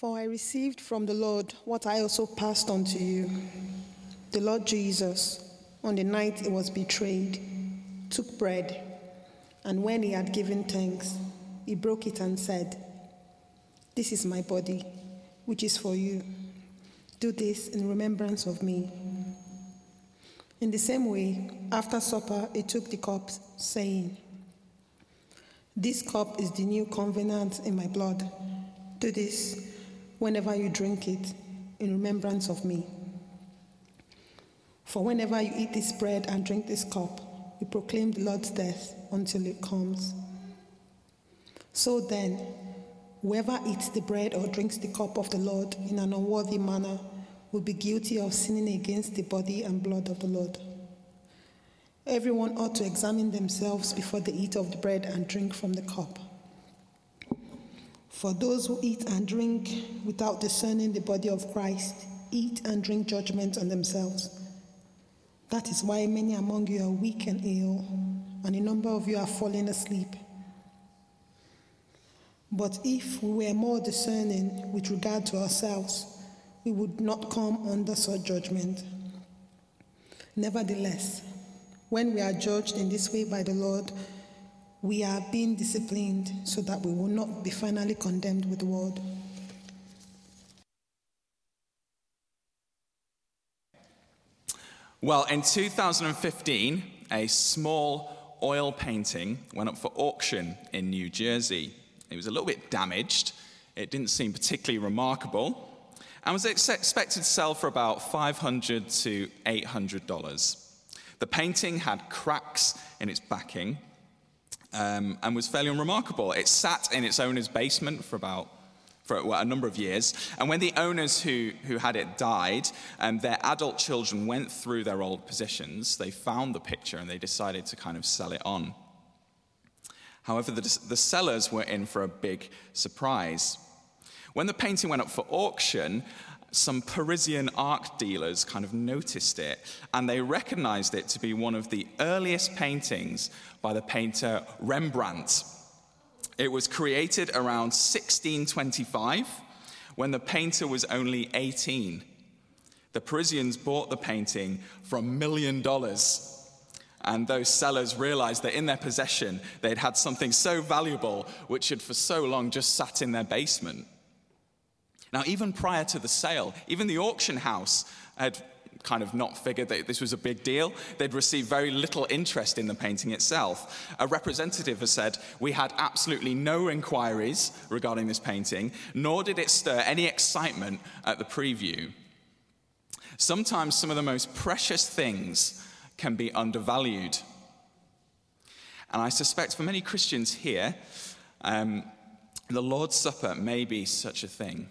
For I received from the Lord what I also passed on to you. The Lord Jesus, on the night he was betrayed, took bread, and when he had given thanks, he broke it and said, This is my body, which is for you. Do this in remembrance of me. In the same way, after supper, he took the cup, saying, This cup is the new covenant in my blood. Do this whenever you drink it in remembrance of me. For whenever you eat this bread and drink this cup, you proclaim the Lord's death until it comes. So then, whoever eats the bread or drinks the cup of the Lord in an unworthy manner will be guilty of sinning against the body and blood of the Lord. Everyone ought to examine themselves before they eat of the bread and drink from the cup. For those who eat and drink without discerning the body of Christ eat and drink judgment on themselves. That is why many among you are weak and ill, and a number of you are falling asleep. But if we were more discerning with regard to ourselves, we would not come under such judgment. Nevertheless, when we are judged in this way by the Lord, we are being disciplined so that we will not be finally condemned with the world. Well, in 2015, a small oil painting went up for auction in New Jersey. It was a little bit damaged, it didn't seem particularly remarkable, and was expected to sell for about 500 to $800. The painting had cracks in its backing um, and was fairly unremarkable. It sat in its owner's basement for about for well, a number of years. And when the owners who, who had it died, um, their adult children went through their old possessions. They found the picture and they decided to kind of sell it on. However, the, the sellers were in for a big surprise. When the painting went up for auction, some Parisian art dealers kind of noticed it and they recognized it to be one of the earliest paintings by the painter Rembrandt. It was created around 1625 when the painter was only 18. The Parisians bought the painting for a million dollars. And those sellers realized that in their possession, they'd had something so valuable which had for so long just sat in their basement. Now, even prior to the sale, even the auction house had kind of not figured that this was a big deal. They'd received very little interest in the painting itself. A representative has said, We had absolutely no inquiries regarding this painting, nor did it stir any excitement at the preview. Sometimes some of the most precious things can be undervalued. And I suspect for many Christians here, um, the Lord's Supper may be such a thing.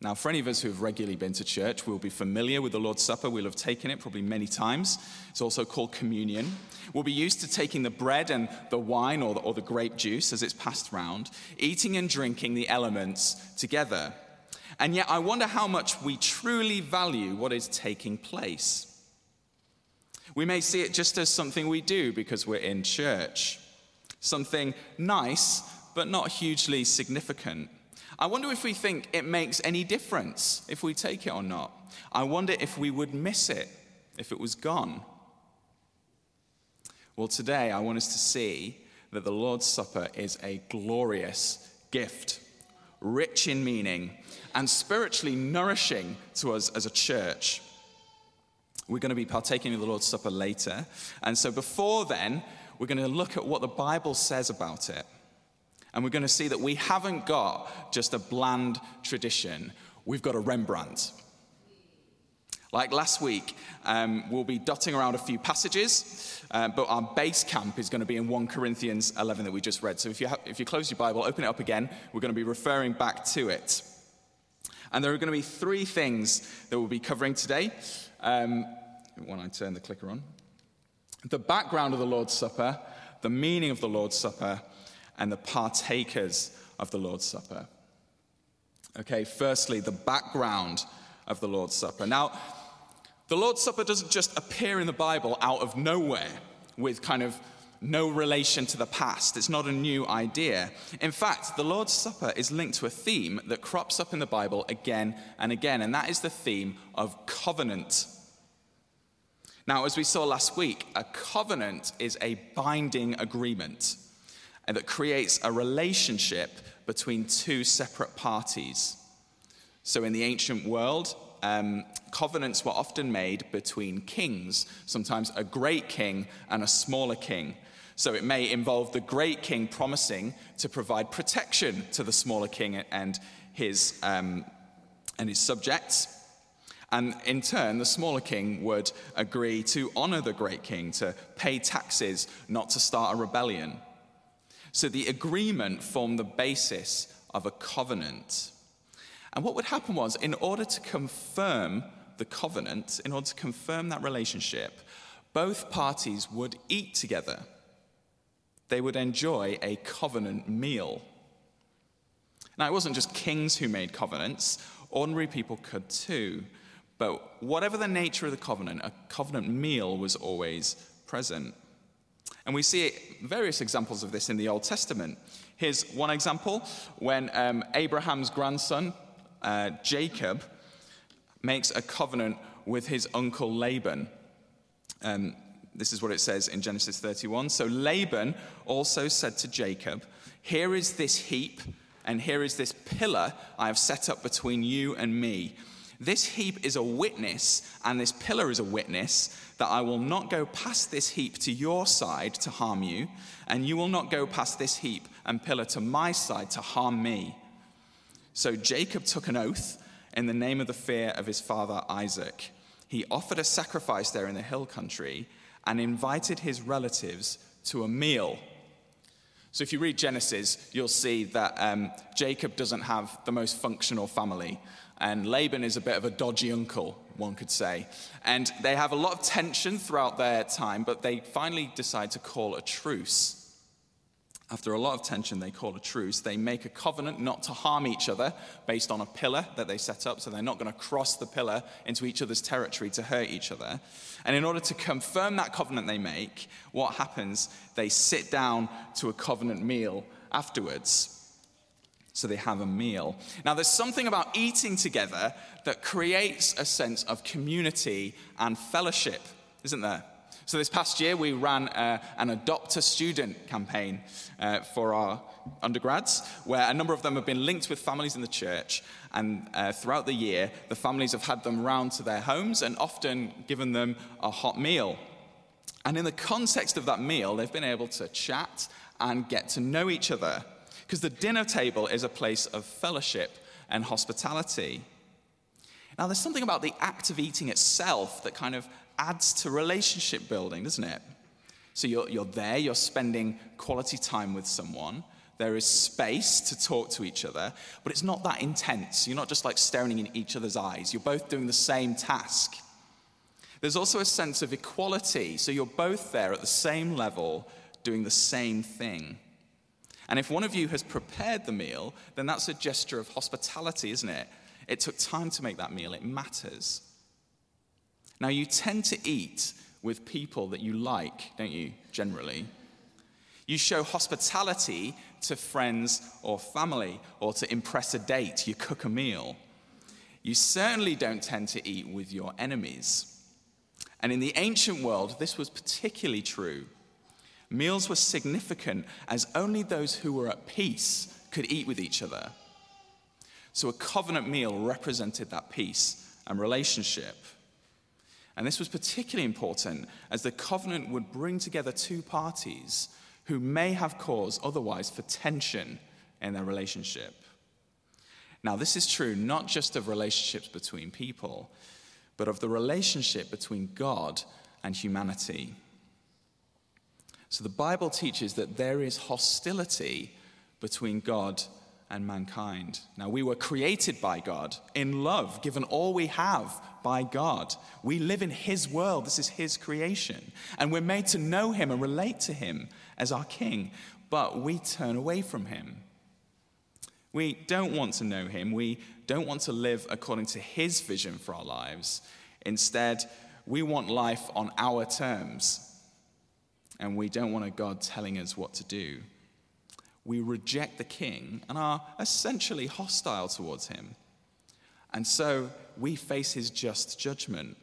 Now, for any of us who have regularly been to church, we'll be familiar with the Lord's Supper. We'll have taken it probably many times. It's also called communion. We'll be used to taking the bread and the wine or the, or the grape juice as it's passed round, eating and drinking the elements together. And yet, I wonder how much we truly value what is taking place. We may see it just as something we do because we're in church, something nice, but not hugely significant. I wonder if we think it makes any difference if we take it or not. I wonder if we would miss it if it was gone. Well, today I want us to see that the Lord's Supper is a glorious gift, rich in meaning, and spiritually nourishing to us as a church. We're going to be partaking of the Lord's Supper later. And so before then, we're going to look at what the Bible says about it. And we're going to see that we haven't got just a bland tradition, we've got a Rembrandt. Like last week, um, we'll be dotting around a few passages, uh, but our base camp is going to be in 1 Corinthians 11 that we just read. So if you, if you close your Bible, open it up again, we're going to be referring back to it. And there are going to be three things that we'll be covering today. Um, when I turn the clicker on, the background of the Lord's Supper, the meaning of the Lord's Supper, and the partakers of the Lord's Supper. Okay, firstly, the background of the Lord's Supper. Now, the Lord's Supper doesn't just appear in the Bible out of nowhere with kind of no relation to the past. It's not a new idea. In fact, the Lord's Supper is linked to a theme that crops up in the Bible again and again, and that is the theme of covenant. Now, as we saw last week, a covenant is a binding agreement that creates a relationship between two separate parties. So, in the ancient world, um, covenants were often made between kings, sometimes a great king and a smaller king. So it may involve the great king promising to provide protection to the smaller king and his, um, and his subjects. And in turn, the smaller king would agree to honor the great king, to pay taxes, not to start a rebellion. So the agreement formed the basis of a covenant. And what would happen was, in order to confirm the covenant, in order to confirm that relationship, both parties would eat together they would enjoy a covenant meal. Now, it wasn't just kings who made covenants, ordinary people could too. But whatever the nature of the covenant, a covenant meal was always present. And we see various examples of this in the Old Testament. Here's one example when um, Abraham's grandson, uh, Jacob, makes a covenant with his uncle Laban. Um, this is what it says in Genesis 31. So Laban also said to Jacob, Here is this heap, and here is this pillar I have set up between you and me. This heap is a witness, and this pillar is a witness that I will not go past this heap to your side to harm you, and you will not go past this heap and pillar to my side to harm me. So Jacob took an oath in the name of the fear of his father Isaac. He offered a sacrifice there in the hill country and invited his relatives to a meal. So, if you read Genesis, you'll see that um, Jacob doesn't have the most functional family, and Laban is a bit of a dodgy uncle, one could say. And they have a lot of tension throughout their time, but they finally decide to call a truce. After a lot of tension, they call a truce. They make a covenant not to harm each other based on a pillar that they set up, so they're not going to cross the pillar into each other's territory to hurt each other. And in order to confirm that covenant they make, what happens? They sit down to a covenant meal afterwards. So they have a meal. Now, there's something about eating together that creates a sense of community and fellowship, isn't there? So, this past year, we ran uh, an Adopt a Student campaign uh, for our undergrads, where a number of them have been linked with families in the church. And uh, throughout the year, the families have had them round to their homes and often given them a hot meal. And in the context of that meal, they've been able to chat and get to know each other. Because the dinner table is a place of fellowship and hospitality. Now, there's something about the act of eating itself that kind of adds to relationship building, doesn't it? So you're, you're there, you're spending quality time with someone. There is space to talk to each other, but it's not that intense. You're not just like staring in each other's eyes. You're both doing the same task. There's also a sense of equality. So you're both there at the same level, doing the same thing. And if one of you has prepared the meal, then that's a gesture of hospitality, isn't it? It took time to make that meal, it matters. Now, you tend to eat with people that you like, don't you, generally? You show hospitality to friends or family, or to impress a date, you cook a meal. You certainly don't tend to eat with your enemies. And in the ancient world, this was particularly true. Meals were significant as only those who were at peace could eat with each other. So a covenant meal represented that peace and relationship. And this was particularly important as the covenant would bring together two parties who may have cause otherwise for tension in their relationship. Now, this is true not just of relationships between people, but of the relationship between God and humanity. So the Bible teaches that there is hostility between God and mankind. Now, we were created by God in love, given all we have by God. We live in His world, this is His creation. And we're made to know Him and relate to Him as our King, but we turn away from Him. We don't want to know Him, we don't want to live according to His vision for our lives. Instead, we want life on our terms. And we don't want a God telling us what to do. We reject the king and are essentially hostile towards him. And so we face his just judgment.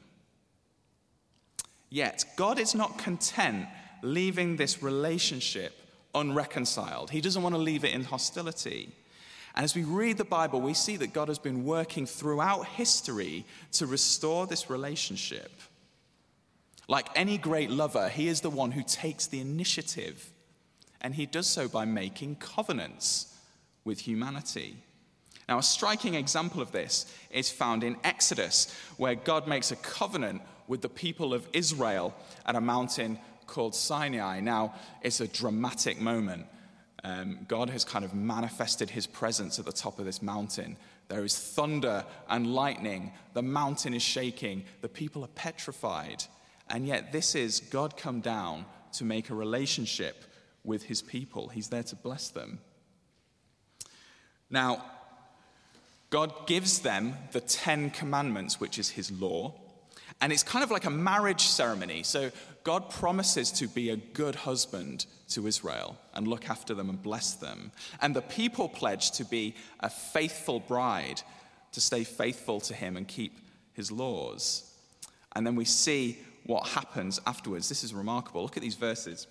Yet, God is not content leaving this relationship unreconciled. He doesn't want to leave it in hostility. And as we read the Bible, we see that God has been working throughout history to restore this relationship. Like any great lover, he is the one who takes the initiative, and he does so by making covenants with humanity. Now, a striking example of this is found in Exodus, where God makes a covenant with the people of Israel at a mountain called Sinai. Now, it's a dramatic moment. Um, God has kind of manifested his presence at the top of this mountain. There is thunder and lightning. The mountain is shaking. The people are petrified. And yet, this is God come down to make a relationship with his people. He's there to bless them. Now, God gives them the Ten Commandments, which is his law. And it's kind of like a marriage ceremony. So God promises to be a good husband to Israel and look after them and bless them. And the people pledge to be a faithful bride, to stay faithful to him and keep his laws. And then we see what happens afterwards. This is remarkable. Look at these verses.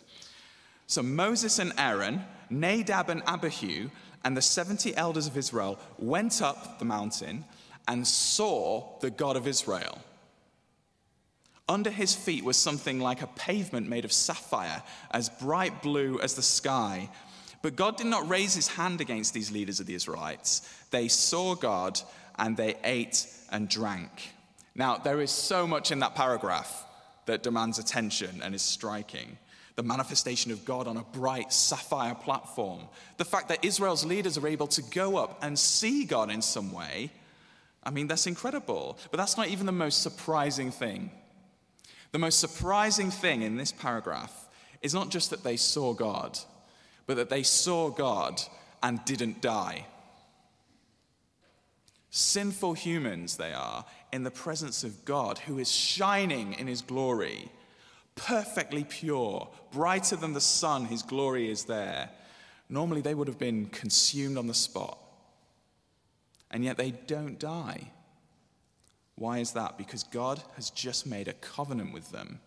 So Moses and Aaron, Nadab and Abihu, and the 70 elders of Israel went up the mountain and saw the God of Israel. Under his feet was something like a pavement made of sapphire, as bright blue as the sky. But God did not raise his hand against these leaders of the Israelites. They saw God and they ate and drank. Now, there is so much in that paragraph that demands attention and is striking. The manifestation of God on a bright sapphire platform. The fact that Israel's leaders are able to go up and see God in some way. I mean, that's incredible. But that's not even the most surprising thing. The most surprising thing in this paragraph is not just that they saw God, but that they saw God and didn't die. Sinful humans they are in the presence of God who is shining in his glory, perfectly pure, brighter than the sun, his glory is there. Normally they would have been consumed on the spot. And yet they don't die. Why is that? Because God has just made a covenant with them.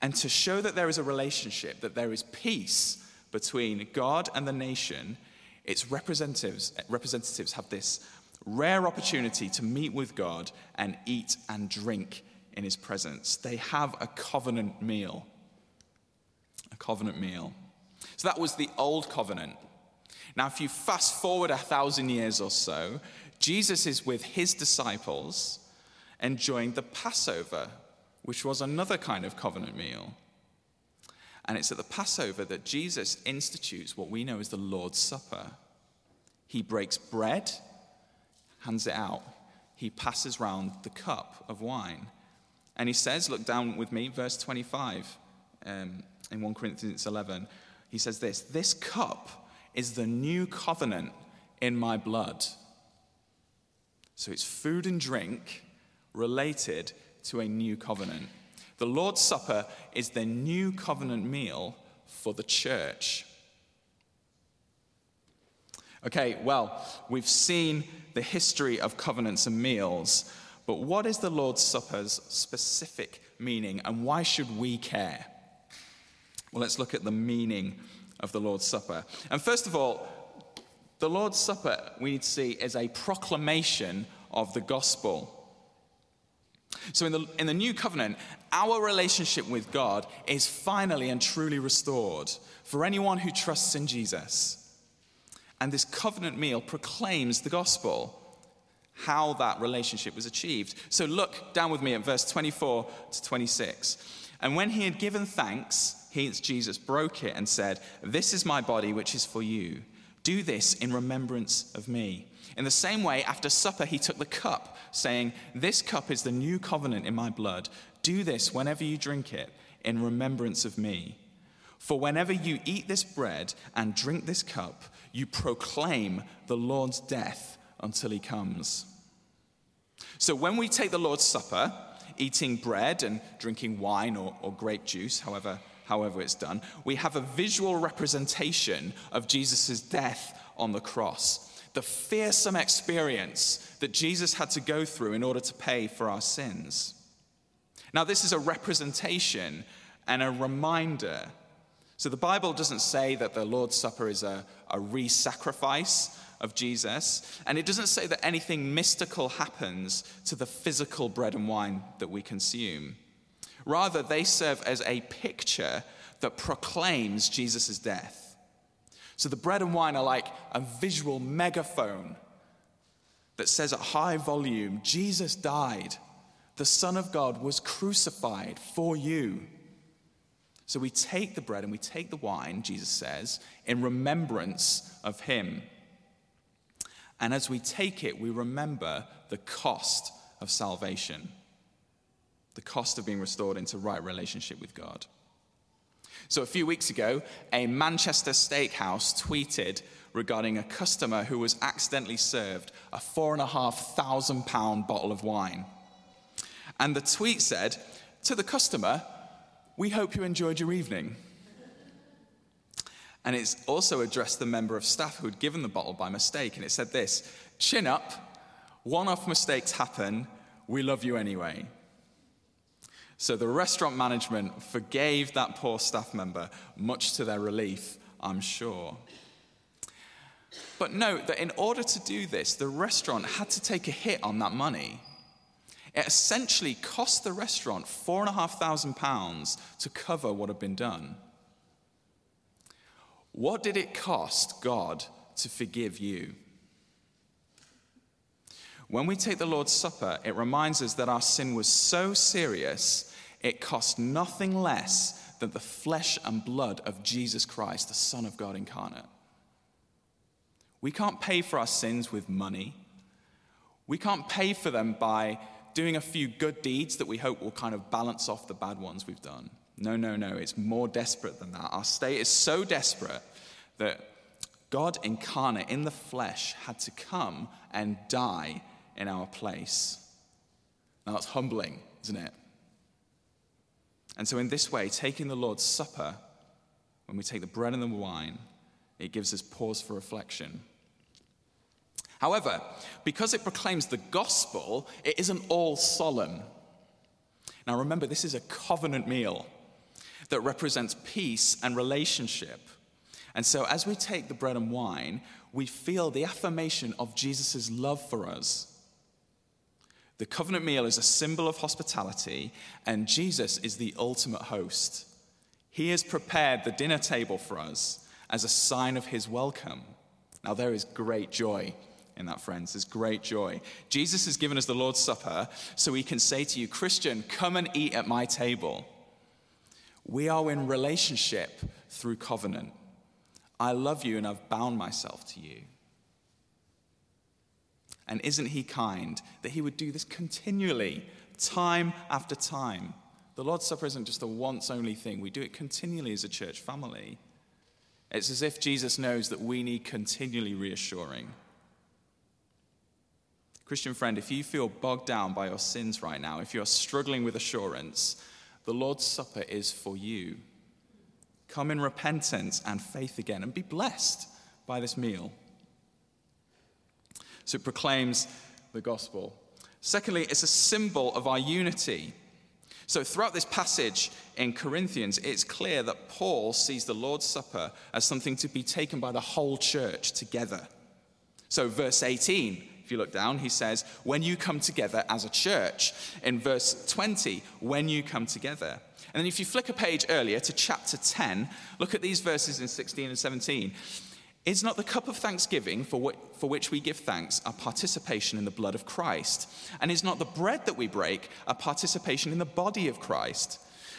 And to show that there is a relationship, that there is peace between God and the nation, its representatives, representatives have this rare opportunity to meet with God and eat and drink in his presence. They have a covenant meal. A covenant meal. So that was the old covenant. Now, if you fast forward a thousand years or so, Jesus is with his disciples enjoying the Passover, which was another kind of covenant meal. And it's at the Passover that Jesus institutes what we know as the Lord's Supper. He breaks bread, hands it out. He passes round the cup of wine. And he says, look down with me, verse 25 um, in 1 Corinthians 11. He says this This cup is the new covenant in my blood. So it's food and drink related to a new covenant. The Lord's Supper is the new covenant meal for the church. Okay, well, we've seen the history of covenants and meals, but what is the Lord's Supper's specific meaning and why should we care? Well, let's look at the meaning of the Lord's Supper. And first of all, the Lord's Supper, we need to see, is a proclamation of the gospel. So, in the, in the new covenant, our relationship with God is finally and truly restored for anyone who trusts in Jesus. And this covenant meal proclaims the gospel, how that relationship was achieved. So, look down with me at verse 24 to 26. And when he had given thanks, he, Jesus, broke it and said, This is my body, which is for you. Do this in remembrance of me. In the same way, after supper, he took the cup, saying, This cup is the new covenant in my blood. Do this whenever you drink it in remembrance of me. For whenever you eat this bread and drink this cup, you proclaim the Lord's death until he comes. So when we take the Lord's Supper, eating bread and drinking wine or, or grape juice, however however it's done, we have a visual representation of Jesus' death on the cross. The fearsome experience that Jesus had to go through in order to pay for our sins. Now, this is a representation and a reminder. So, the Bible doesn't say that the Lord's Supper is a, a re sacrifice of Jesus, and it doesn't say that anything mystical happens to the physical bread and wine that we consume. Rather, they serve as a picture that proclaims Jesus' death. So the bread and wine are like a visual megaphone that says at high volume, Jesus died. The Son of God was crucified for you. So we take the bread and we take the wine, Jesus says, in remembrance of him. And as we take it, we remember the cost of salvation, the cost of being restored into right relationship with God. So, a few weeks ago, a Manchester steakhouse tweeted regarding a customer who was accidentally served a four and a half thousand pound bottle of wine. And the tweet said, To the customer, we hope you enjoyed your evening. And it's also addressed the member of staff who had given the bottle by mistake. And it said this Chin up, one off mistakes happen, we love you anyway. So the restaurant management forgave that poor staff member, much to their relief, I'm sure. But note that in order to do this, the restaurant had to take a hit on that money. It essentially cost the restaurant four and a half thousand pounds to cover what had been done. What did it cost God to forgive you? When we take the Lord's Supper, it reminds us that our sin was so serious, it cost nothing less than the flesh and blood of Jesus Christ, the Son of God incarnate. We can't pay for our sins with money. We can't pay for them by doing a few good deeds that we hope will kind of balance off the bad ones we've done. No, no, no. It's more desperate than that. Our state is so desperate that God incarnate in the flesh had to come and die in our place. Now that's humbling, isn't it? And so, in this way, taking the Lord's Supper, when we take the bread and the wine, it gives us pause for reflection. However, because it proclaims the gospel, it isn't all solemn. Now, remember, this is a covenant meal that represents peace and relationship. And so, as we take the bread and wine, we feel the affirmation of Jesus' love for us. The covenant meal is a symbol of hospitality, and Jesus is the ultimate host. He has prepared the dinner table for us as a sign of his welcome. Now, there is great joy in that, friends. There's great joy. Jesus has given us the Lord's Supper so he can say to you, Christian, come and eat at my table. We are in relationship through covenant. I love you and I've bound myself to you. And isn't he kind that he would do this continually, time after time? The Lord's Supper isn't just a once only thing, we do it continually as a church family. It's as if Jesus knows that we need continually reassuring. Christian friend, if you feel bogged down by your sins right now, if you're struggling with assurance, the Lord's Supper is for you. Come in repentance and faith again and be blessed by this meal. So it proclaims the gospel. Secondly, it's a symbol of our unity. So, throughout this passage in Corinthians, it's clear that Paul sees the Lord's Supper as something to be taken by the whole church together. So, verse 18, if you look down, he says, When you come together as a church. In verse 20, when you come together. And then if you flick a page earlier to chapter 10, look at these verses in 16 and 17. Is not the cup of thanksgiving for, what, for which we give thanks a participation in the blood of Christ? And is not the bread that we break a participation in the body of Christ?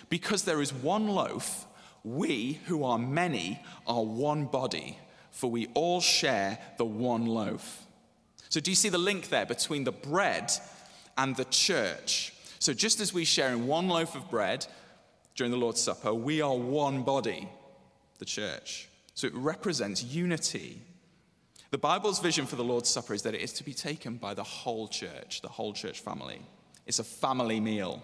Because there is one loaf, we who are many are one body, for we all share the one loaf. So, do you see the link there between the bread and the church? So, just as we share in one loaf of bread during the Lord's Supper, we are one body, the church. So it represents unity. The Bible's vision for the Lord's Supper is that it is to be taken by the whole church, the whole church family. It's a family meal.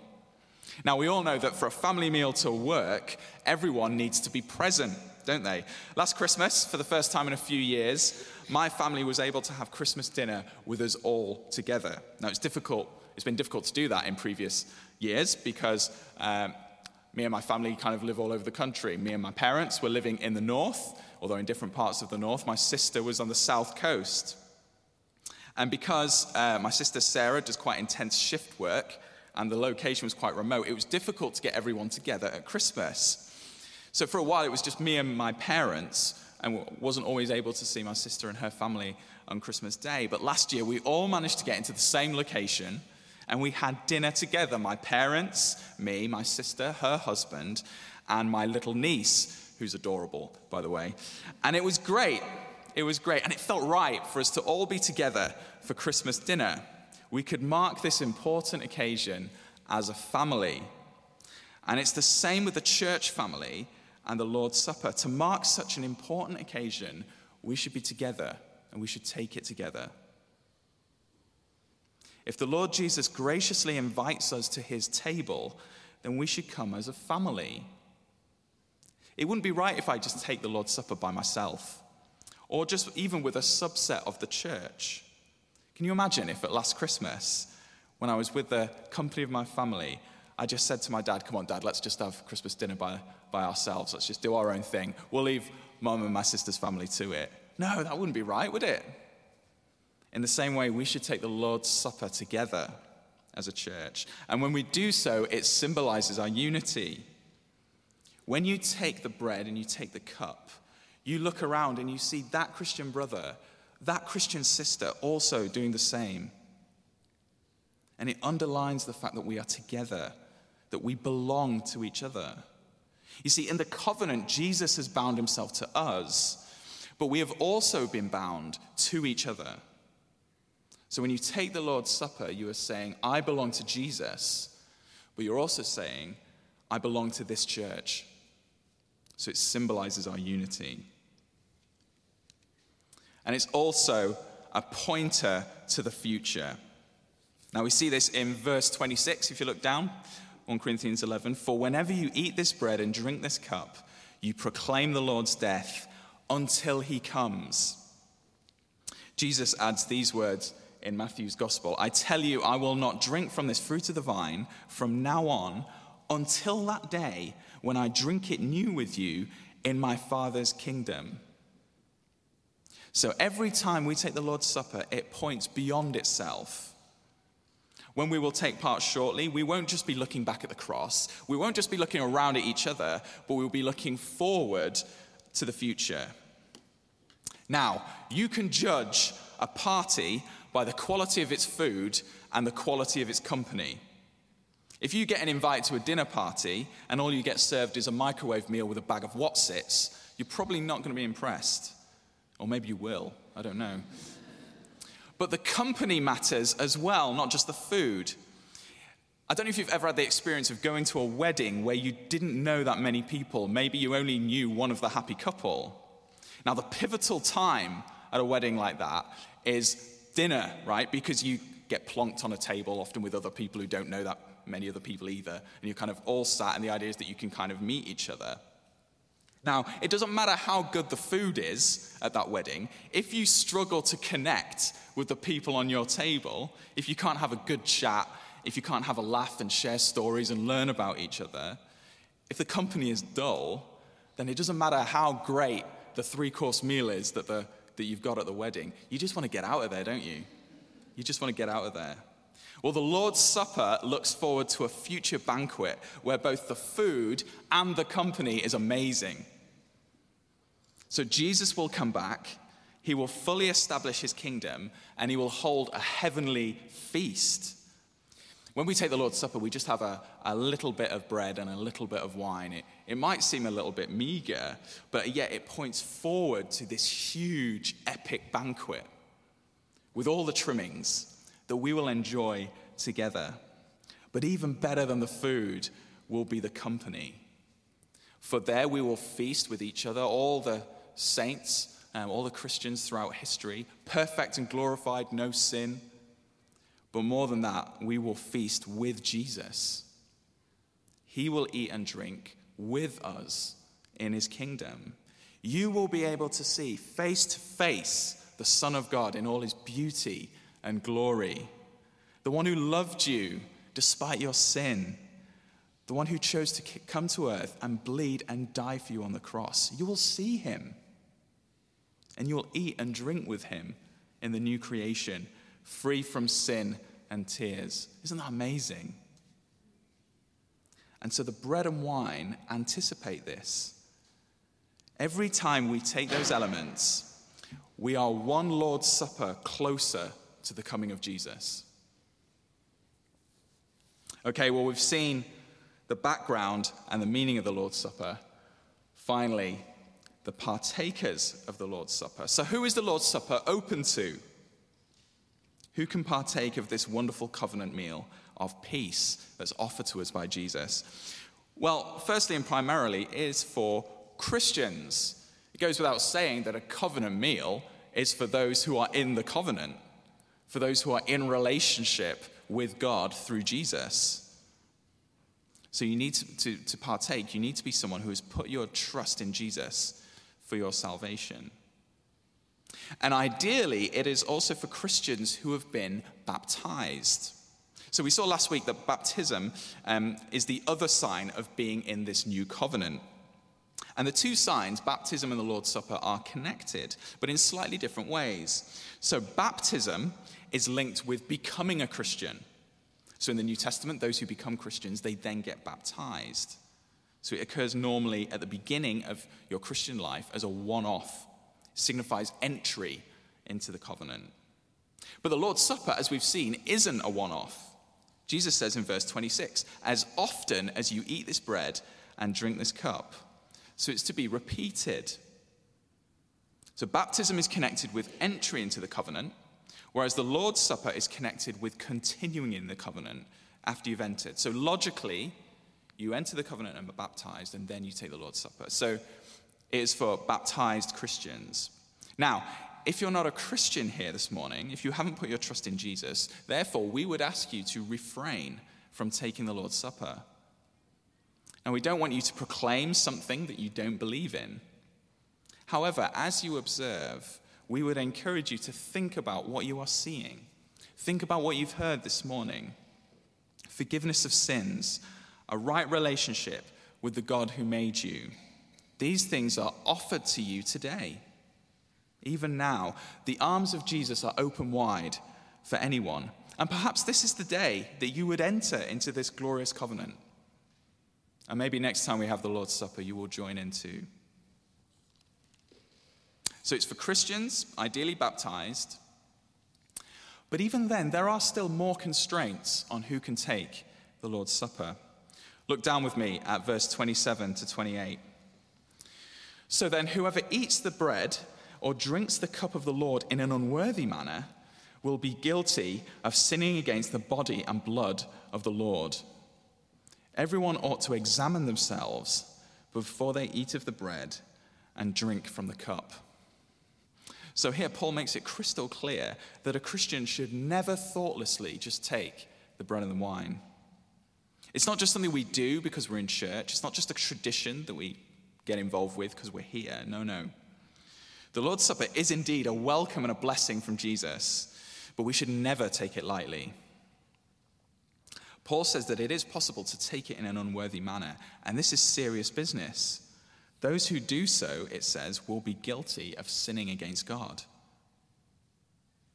Now, we all know that for a family meal to work, everyone needs to be present, don't they? Last Christmas, for the first time in a few years, my family was able to have Christmas dinner with us all together. Now, it's difficult, it's been difficult to do that in previous years because um, me and my family kind of live all over the country. Me and my parents were living in the north, although in different parts of the north. My sister was on the south coast. And because uh, my sister Sarah does quite intense shift work and the location was quite remote, it was difficult to get everyone together at Christmas. So for a while, it was just me and my parents, and wasn't always able to see my sister and her family on Christmas Day. But last year, we all managed to get into the same location, and we had dinner together my parents, me, my sister, her husband, and my little niece, who's adorable, by the way. And it was great. It was great. And it felt right for us to all be together for Christmas dinner. We could mark this important occasion as a family. And it's the same with the church family and the Lord's Supper. To mark such an important occasion, we should be together and we should take it together. If the Lord Jesus graciously invites us to his table, then we should come as a family. It wouldn't be right if I just take the Lord's Supper by myself or just even with a subset of the church. Can you imagine if at last Christmas, when I was with the company of my family, I just said to my dad, Come on, dad, let's just have Christmas dinner by, by ourselves. Let's just do our own thing. We'll leave mum and my sister's family to it. No, that wouldn't be right, would it? In the same way, we should take the Lord's Supper together as a church. And when we do so, it symbolizes our unity. When you take the bread and you take the cup, you look around and you see that Christian brother, that Christian sister also doing the same. And it underlines the fact that we are together, that we belong to each other. You see, in the covenant, Jesus has bound himself to us, but we have also been bound to each other. So when you take the Lord's Supper, you are saying, I belong to Jesus, but you're also saying, I belong to this church. So it symbolizes our unity. And it's also a pointer to the future. Now we see this in verse 26, if you look down, 1 Corinthians 11. For whenever you eat this bread and drink this cup, you proclaim the Lord's death until he comes. Jesus adds these words in Matthew's gospel I tell you, I will not drink from this fruit of the vine from now on until that day when I drink it new with you in my Father's kingdom. So every time we take the Lord's Supper, it points beyond itself. When we will take part shortly, we won't just be looking back at the cross. We won't just be looking around at each other, but we'll be looking forward to the future. Now, you can judge a party by the quality of its food and the quality of its company. If you get an invite to a dinner party and all you get served is a microwave meal with a bag of Wotsits, you're probably not going to be impressed. Or maybe you will, I don't know. But the company matters as well, not just the food. I don't know if you've ever had the experience of going to a wedding where you didn't know that many people. Maybe you only knew one of the happy couple. Now, the pivotal time at a wedding like that is dinner, right? Because you get plonked on a table, often with other people who don't know that many other people either, and you're kind of all sat, and the idea is that you can kind of meet each other. Now, it doesn't matter how good the food is at that wedding, if you struggle to connect with the people on your table, if you can't have a good chat, if you can't have a laugh and share stories and learn about each other, if the company is dull, then it doesn't matter how great the three course meal is that, the, that you've got at the wedding. You just want to get out of there, don't you? You just want to get out of there. Well, the Lord's Supper looks forward to a future banquet where both the food and the company is amazing. So Jesus will come back, he will fully establish his kingdom, and he will hold a heavenly feast. When we take the Lord's Supper, we just have a, a little bit of bread and a little bit of wine. It, it might seem a little bit meager, but yet it points forward to this huge, epic banquet with all the trimmings that we will enjoy together. But even better than the food will be the company. For there we will feast with each other, all the saints, um, all the Christians throughout history, perfect and glorified, no sin. But more than that, we will feast with Jesus. he will eat and drink with us in his kingdom. You will be able to see face to face the Son of God in all his beauty and glory, the one who loved you despite your sin, the one who chose to come to earth and bleed and die for you on the cross. You will see him, and you will eat and drink with him in the new creation, free from sin and tears. Isn't that amazing? And so the bread and wine anticipate this. Every time we take those elements, we are one Lord's Supper closer to the coming of Jesus. Okay, well, we've seen the background and the meaning of the Lord's Supper. Finally, the partakers of the Lord's Supper. So, who is the Lord's Supper open to? Who can partake of this wonderful covenant meal of peace that's offered to us by Jesus? Well, firstly and primarily, is for Christians. It goes without saying that a covenant meal is for those who are in the covenant, for those who are in relationship with God through Jesus. So you need to, to, to, partake, you need to be someone who has put your trust in Jesus for your salvation. And ideally, it is also for Christians who have been baptized. So we saw last week that baptism um, is the other sign of being in this new covenant. And the two signs, baptism and the Lord's Supper, are connected, but in slightly different ways. So baptism is linked with becoming a Christian. So in the New Testament, those who become Christians, they then get baptized. So it occurs normally at the beginning of your Christian life as a one off signifies entry into the covenant. But the Lord's Supper, as we've seen, isn't a one off. Jesus says in verse 26 As often as you eat this bread and drink this cup. So it's to be repeated. So baptism is connected with entry into the covenant, whereas the Lord's Supper is connected with continuing in the covenant after you've entered. So logically, you enter the covenant and are baptized, and then you take the Lord's Supper. So it is for baptized Christians. Now, if you're not a Christian here this morning, if you haven't put your trust in Jesus, therefore we would ask you to refrain from taking the Lord's Supper. And we don't want you to proclaim something that you don't believe in. However, as you observe, we would encourage you to think about what you are seeing. Think about what you've heard this morning forgiveness of sins, a right relationship with the God who made you these things are offered to you today. Even now, the arms of Jesus are open wide for anyone. And perhaps this is the day that you would enter into this glorious covenant. And maybe next time we have the Lord's Supper, you will join in too. So it's for Christians, ideally baptized. But even then, there are still more constraints on who can take the Lord's Supper. Look down with me at verse 27 to 28. So then, whoever eats the bread or drinks the cup of the Lord in an unworthy manner will be guilty of sinning against the body and blood of the Lord. Everyone ought to examine themselves before they eat of the bread and drink from the cup. So here, Paul makes it crystal clear that a Christian should never thoughtlessly just take the bread and the wine. It's not just something we do because we're in church, it's not just a tradition that we get involved with because we're here. No, no. The Lord's Supper is indeed a welcome and a blessing from Jesus, but we should never take it lightly. Paul says that it is possible to take it in an unworthy manner, and this is serious business. Those who do so, it says, will be guilty of sinning against God.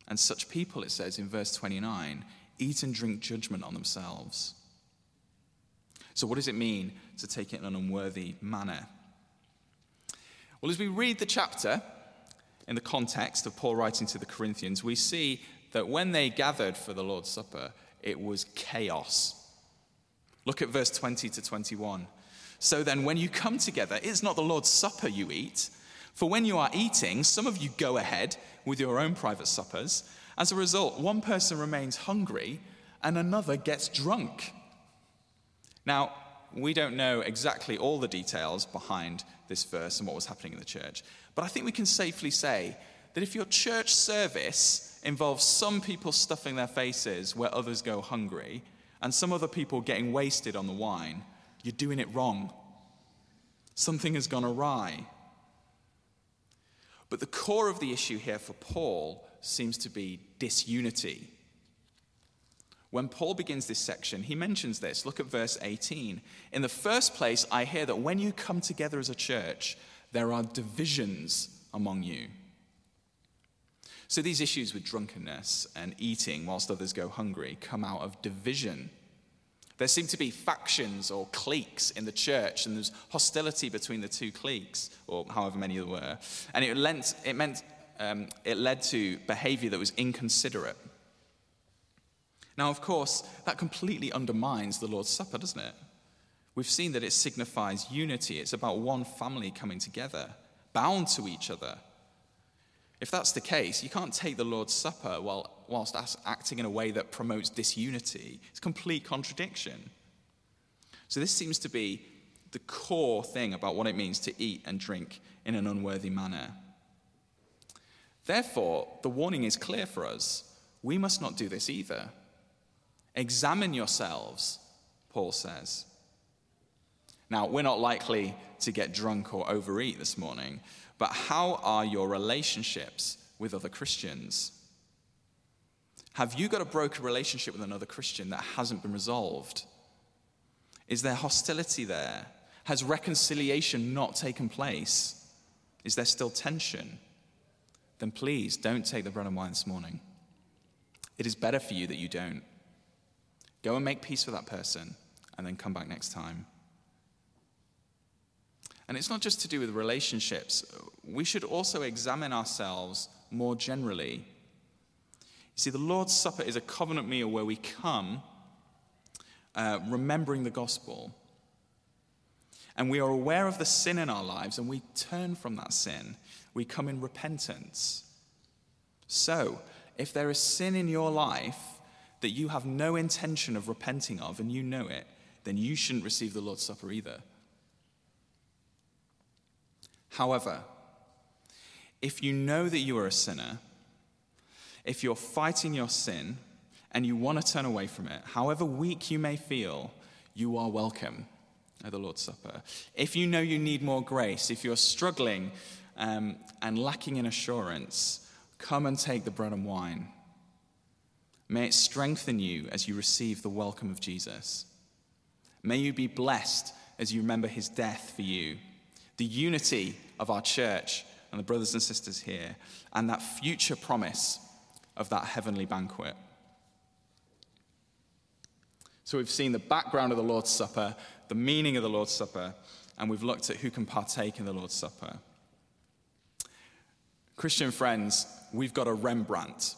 And such people, it says in verse 29, eat and drink judgment on themselves. So, what does it mean to take it in an unworthy manner? Well, as we read the chapter in the context of Paul writing to the Corinthians, we see that when they gathered for the Lord's Supper, it was chaos. Look at verse 20 to 21. So then, when you come together, it's not the Lord's Supper you eat. For when you are eating, some of you go ahead with your own private suppers. As a result, one person remains hungry and another gets drunk. Now, we don't know exactly all the details behind this verse and what was happening in the church. But I think we can safely say that if your church service involves some people stuffing their faces where others go hungry, and some other people getting wasted on the wine, you're doing it wrong. Something has gone awry. But the core of the issue here for Paul seems to be disunity. When Paul begins this section, he mentions this. Look at verse 18. In the first place, I hear that when you come together as a church, there are divisions among you. So these issues with drunkenness and eating whilst others go hungry come out of division. There seem to be factions or cliques in the church, and there's hostility between the two cliques, or however many there were. And it, lent, it meant um, it led to behavior that was inconsiderate. Now, of course, that completely undermines the Lord's Supper, doesn't it? We've seen that it signifies unity. It's about one family coming together, bound to each other. If that's the case, you can't take the Lord's Supper while, whilst acting in a way that promotes disunity. It's complete contradiction. So, this seems to be the core thing about what it means to eat and drink in an unworthy manner. Therefore, the warning is clear for us. We must not do this either. Examine yourselves, Paul says. Now, we're not likely to get drunk or overeat this morning, but how are your relationships with other Christians? Have you got a broken relationship with another Christian that hasn't been resolved? Is there hostility there? Has reconciliation not taken place? Is there still tension? Then please don't take the bread and wine this morning. It is better for you that you don't. Go and make peace with that person and then come back next time. And it's not just to do with relationships, we should also examine ourselves more generally. You see, the Lord's Supper is a covenant meal where we come uh, remembering the gospel. And we are aware of the sin in our lives and we turn from that sin. We come in repentance. So, if there is sin in your life, that you have no intention of repenting of and you know it, then you shouldn't receive the Lord's Supper either. However, if you know that you are a sinner, if you're fighting your sin and you want to turn away from it, however weak you may feel, you are welcome at the Lord's Supper. If you know you need more grace, if you're struggling um, and lacking in assurance, come and take the bread and wine. May it strengthen you as you receive the welcome of Jesus. May you be blessed as you remember his death for you, the unity of our church and the brothers and sisters here, and that future promise of that heavenly banquet. So we've seen the background of the Lord's Supper, the meaning of the Lord's Supper, and we've looked at who can partake in the Lord's Supper. Christian friends, we've got a Rembrandt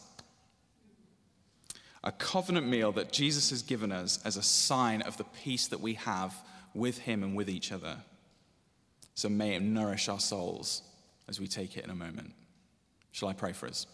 a covenant meal that Jesus has given us as a sign of the peace that we have with Him and with each other. So may it nourish our souls as we take it in a moment. Shall I pray for us?